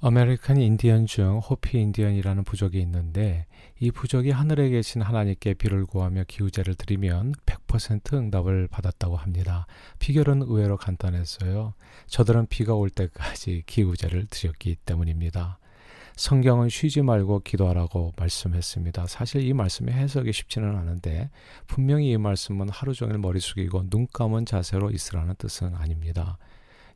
아메리칸 인디언 중 호피 인디언이라는 부족이 있는데 이 부족이 하늘에 계신 하나님께 비를 구하며 기우제를 드리면 100% 응답을 받았다고 합니다. 비결은 의외로 간단했어요. 저들은 비가 올 때까지 기우제를 드렸기 때문입니다. 성경은 쉬지 말고 기도하라고 말씀했습니다. 사실 이 말씀의 해석이 쉽지는 않은데 분명히 이 말씀은 하루 종일 머리 숙이고 눈 감은 자세로 있으라는 뜻은 아닙니다.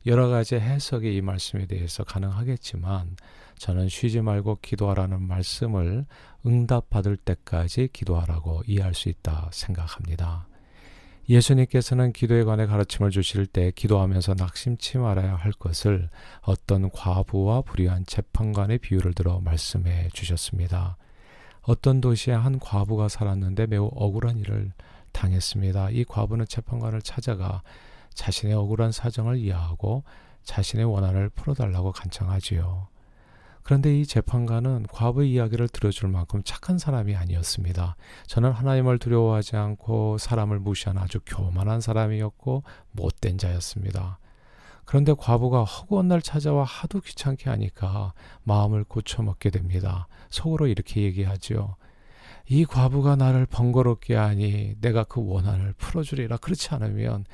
여러 가지 해석이 이 말씀에 대해서 가능하겠지만 저는 쉬지 말고 기도하라는 말씀을 응답받을 때까지 기도하라고 이해할 수 있다 생각합니다. 예수님께서는 기도에 관해 가르침을 주실 때 기도하면서 낙심치 말아야 할 것을 어떤 과부와 불의한 재판관의 비유를 들어 말씀해 주셨습니다. 어떤 도시에 한 과부가 살았는데 매우 억울한 일을 당했습니다. 이 과부는 재판관을 찾아가 자신의 억울한 사정을 이해하고 자신의 원한을 풀어달라고 간청하지요. 그런데 이 재판관은 과부의 이야기를 들어줄 만큼 착한 사람이 아니었습니다. 저는 하나님을 두려워하지 않고 사람을 무시하는 아주 교만한 사람이었고 못된 자였습니다. 그런데 과부가 허구한 날 찾아와 하도 귀찮게 하니까 마음을 고쳐먹게 됩니다. 속으로 이렇게 얘기하지요. 이 과부가 나를 번거롭게 하니 내가 그 원한을 풀어주리라. 그렇지 않으면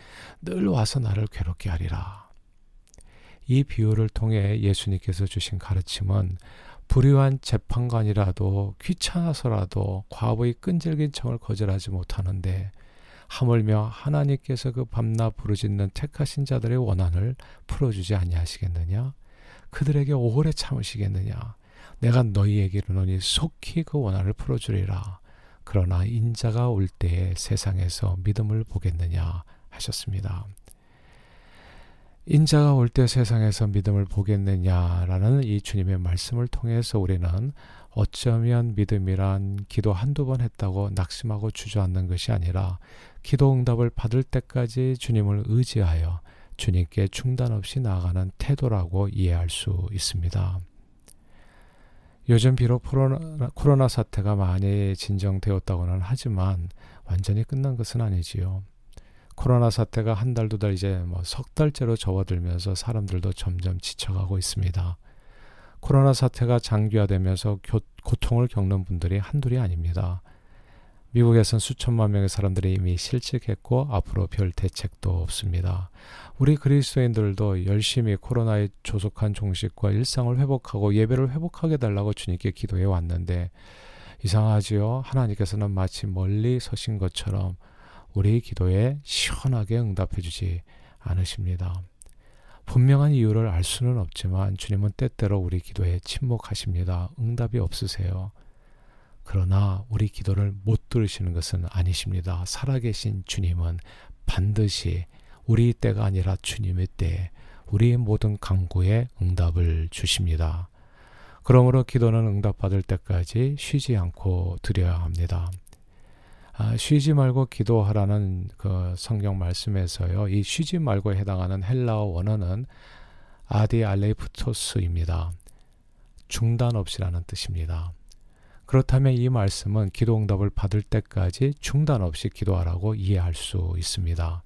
늘 와서 나를 괴롭게 하리라. 이 비유를 통해 예수님께서 주신 가르침은 불의한 재판관이라도 귀찮아서라도 과부의 끈질긴 청을 거절하지 못하는데 하물며 하나님께서 그 밤낮 부르짖는 택하신 자들의 원한을 풀어주지 아니하시겠느냐? 그들에게 오래 참으시겠느냐? 내가 너희에게로노니 속히 그 원한을 풀어주리라. 그러나 인자가 올 때에 세상에서 믿음을 보겠느냐 하셨습니다. 인자가 올 때 세상에서 믿음을 보겠느냐라는 이 주님의 말씀을 통해서 우리는 어쩌면 믿음이란 기도 한두 번 했다고 낙심하고 주저앉는 것이 아니라 기도 응답을 받을 때까지 주님을 의지하여 주님께 중단 없이 나아가는 태도라고 이해할 수 있습니다. 요즘 비록 코로나, 코로나 사태가 많이 진정되었다고는 하지만 완전히 끝난 것은 아니지요. 코로나 사태가 한 달, 두 달, 이제 뭐 석 달째로 접어들면서 사람들도 점점 지쳐가고 있습니다. 코로나 사태가 장기화되면서 교, 고통을 겪는 분들이 한둘이 아닙니다. 미국에선 수천만 명의 사람들이 이미 실직했고 앞으로 별 대책도 없습니다. 우리 그리스도인들도 열심히 코로나에 조속한 종식과 일상을 회복하고 예배를 회복하게 달라고 주님께 기도해 왔는데 이상하지요. 하나님께서는 마치 멀리 서신 것처럼 우리 기도에 시원하게 응답해 주지 않으십니다. 분명한 이유를 알 수는 없지만 주님은 때때로 우리 기도에 침묵하십니다. 응답이 없으세요. 그러나 우리 기도를 못 들으시는 것은 아니십니다. 살아계신 주님은 반드시 우리 때가 아니라 주님의 때에 우리의 모든 강구에 응답을 주십니다. 그러므로 기도는 응답받을 때까지 쉬지 않고 드려야 합니다. 아, 쉬지 말고 기도하라는 그 성경 말씀에서요. 이 쉬지 말고에 해당하는 헬라어 원어는 아디 알레프토스입니다. 중단 없이라는 뜻입니다. 그렇다면 이 말씀은 기도 응답을 받을 때까지 중단 없이 기도하라고 이해할 수 있습니다.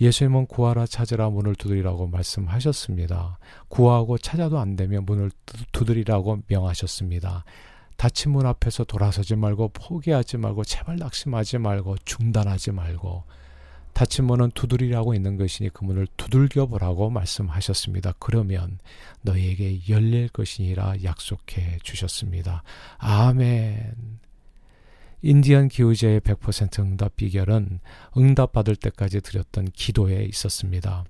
예수님은 구하라 찾으라 문을 두드리라고 말씀하셨습니다. 구하고 찾아도 안 되면 문을 두드리라고 명하셨습니다. 닫힌 문 앞에서 돌아서지 말고 포기하지 말고 제발 낙심하지 말고 중단하지 말고 닫힌 문은 두드리라고 있는 것이니 그 문을 두들겨 보라고 말씀하셨습니다. 그러면 너희에게 열릴 것이니라 약속해 주셨습니다. 아멘. 인디언 기후제의 100% 응답 비결은 응답받을 때까지 드렸던 기도에 있었습니다.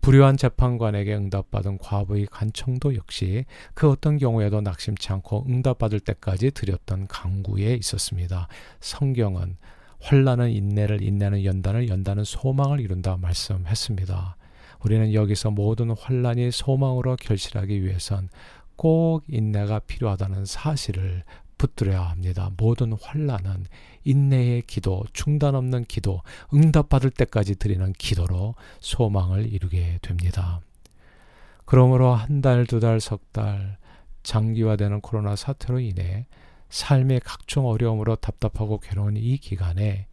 불효한 재판관에게 응답받은 과부의 간청도 역시 그 어떤 경우에도 낙심치 않고 응답받을 때까지 드렸던 강구에 있었습니다. 성경은 환란은 인내를 인내는 연단을 연단은 소망을 이룬다 말씀했습니다. 우리는 여기서 모든 환란이 소망으로 결실하기 위해선 꼭 인내가 필요하다는 사실을 붙들어야 합니다. 모든 환란은 인내의 기도, 중단 없는 기도, 응답받을 때까지 드리는 기도로 소망을 이루게 됩니다. 그러므로 한 달, 두 달, 석 달, 장기화되는 코로나 사태로 인해 삶의 각종 어려움으로 답답하고 괴로운 이 기간에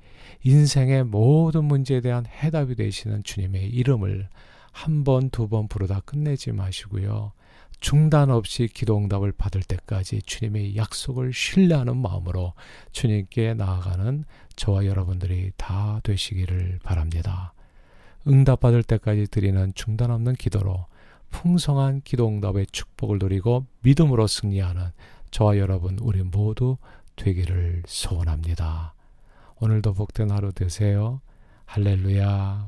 인생의 모든 문제에 대한 해답이 되시는 주님의 이름을 한 번, 두 번 부르다 끝내지 마시고요. 중단 없이 기도 응답을 받을 때까지 주님의 약속을 신뢰하는 마음으로 주님께 나아가는 저와 여러분들이 다 되시기를 바랍니다. 응답받을 때까지 드리는 중단 없는 기도로 풍성한 기도 응답의 축복을 누리고 믿음으로 승리하는 저와 여러분 우리 모두 되기를 소원합니다. 오늘도 복된 하루 되세요. 할렐루야.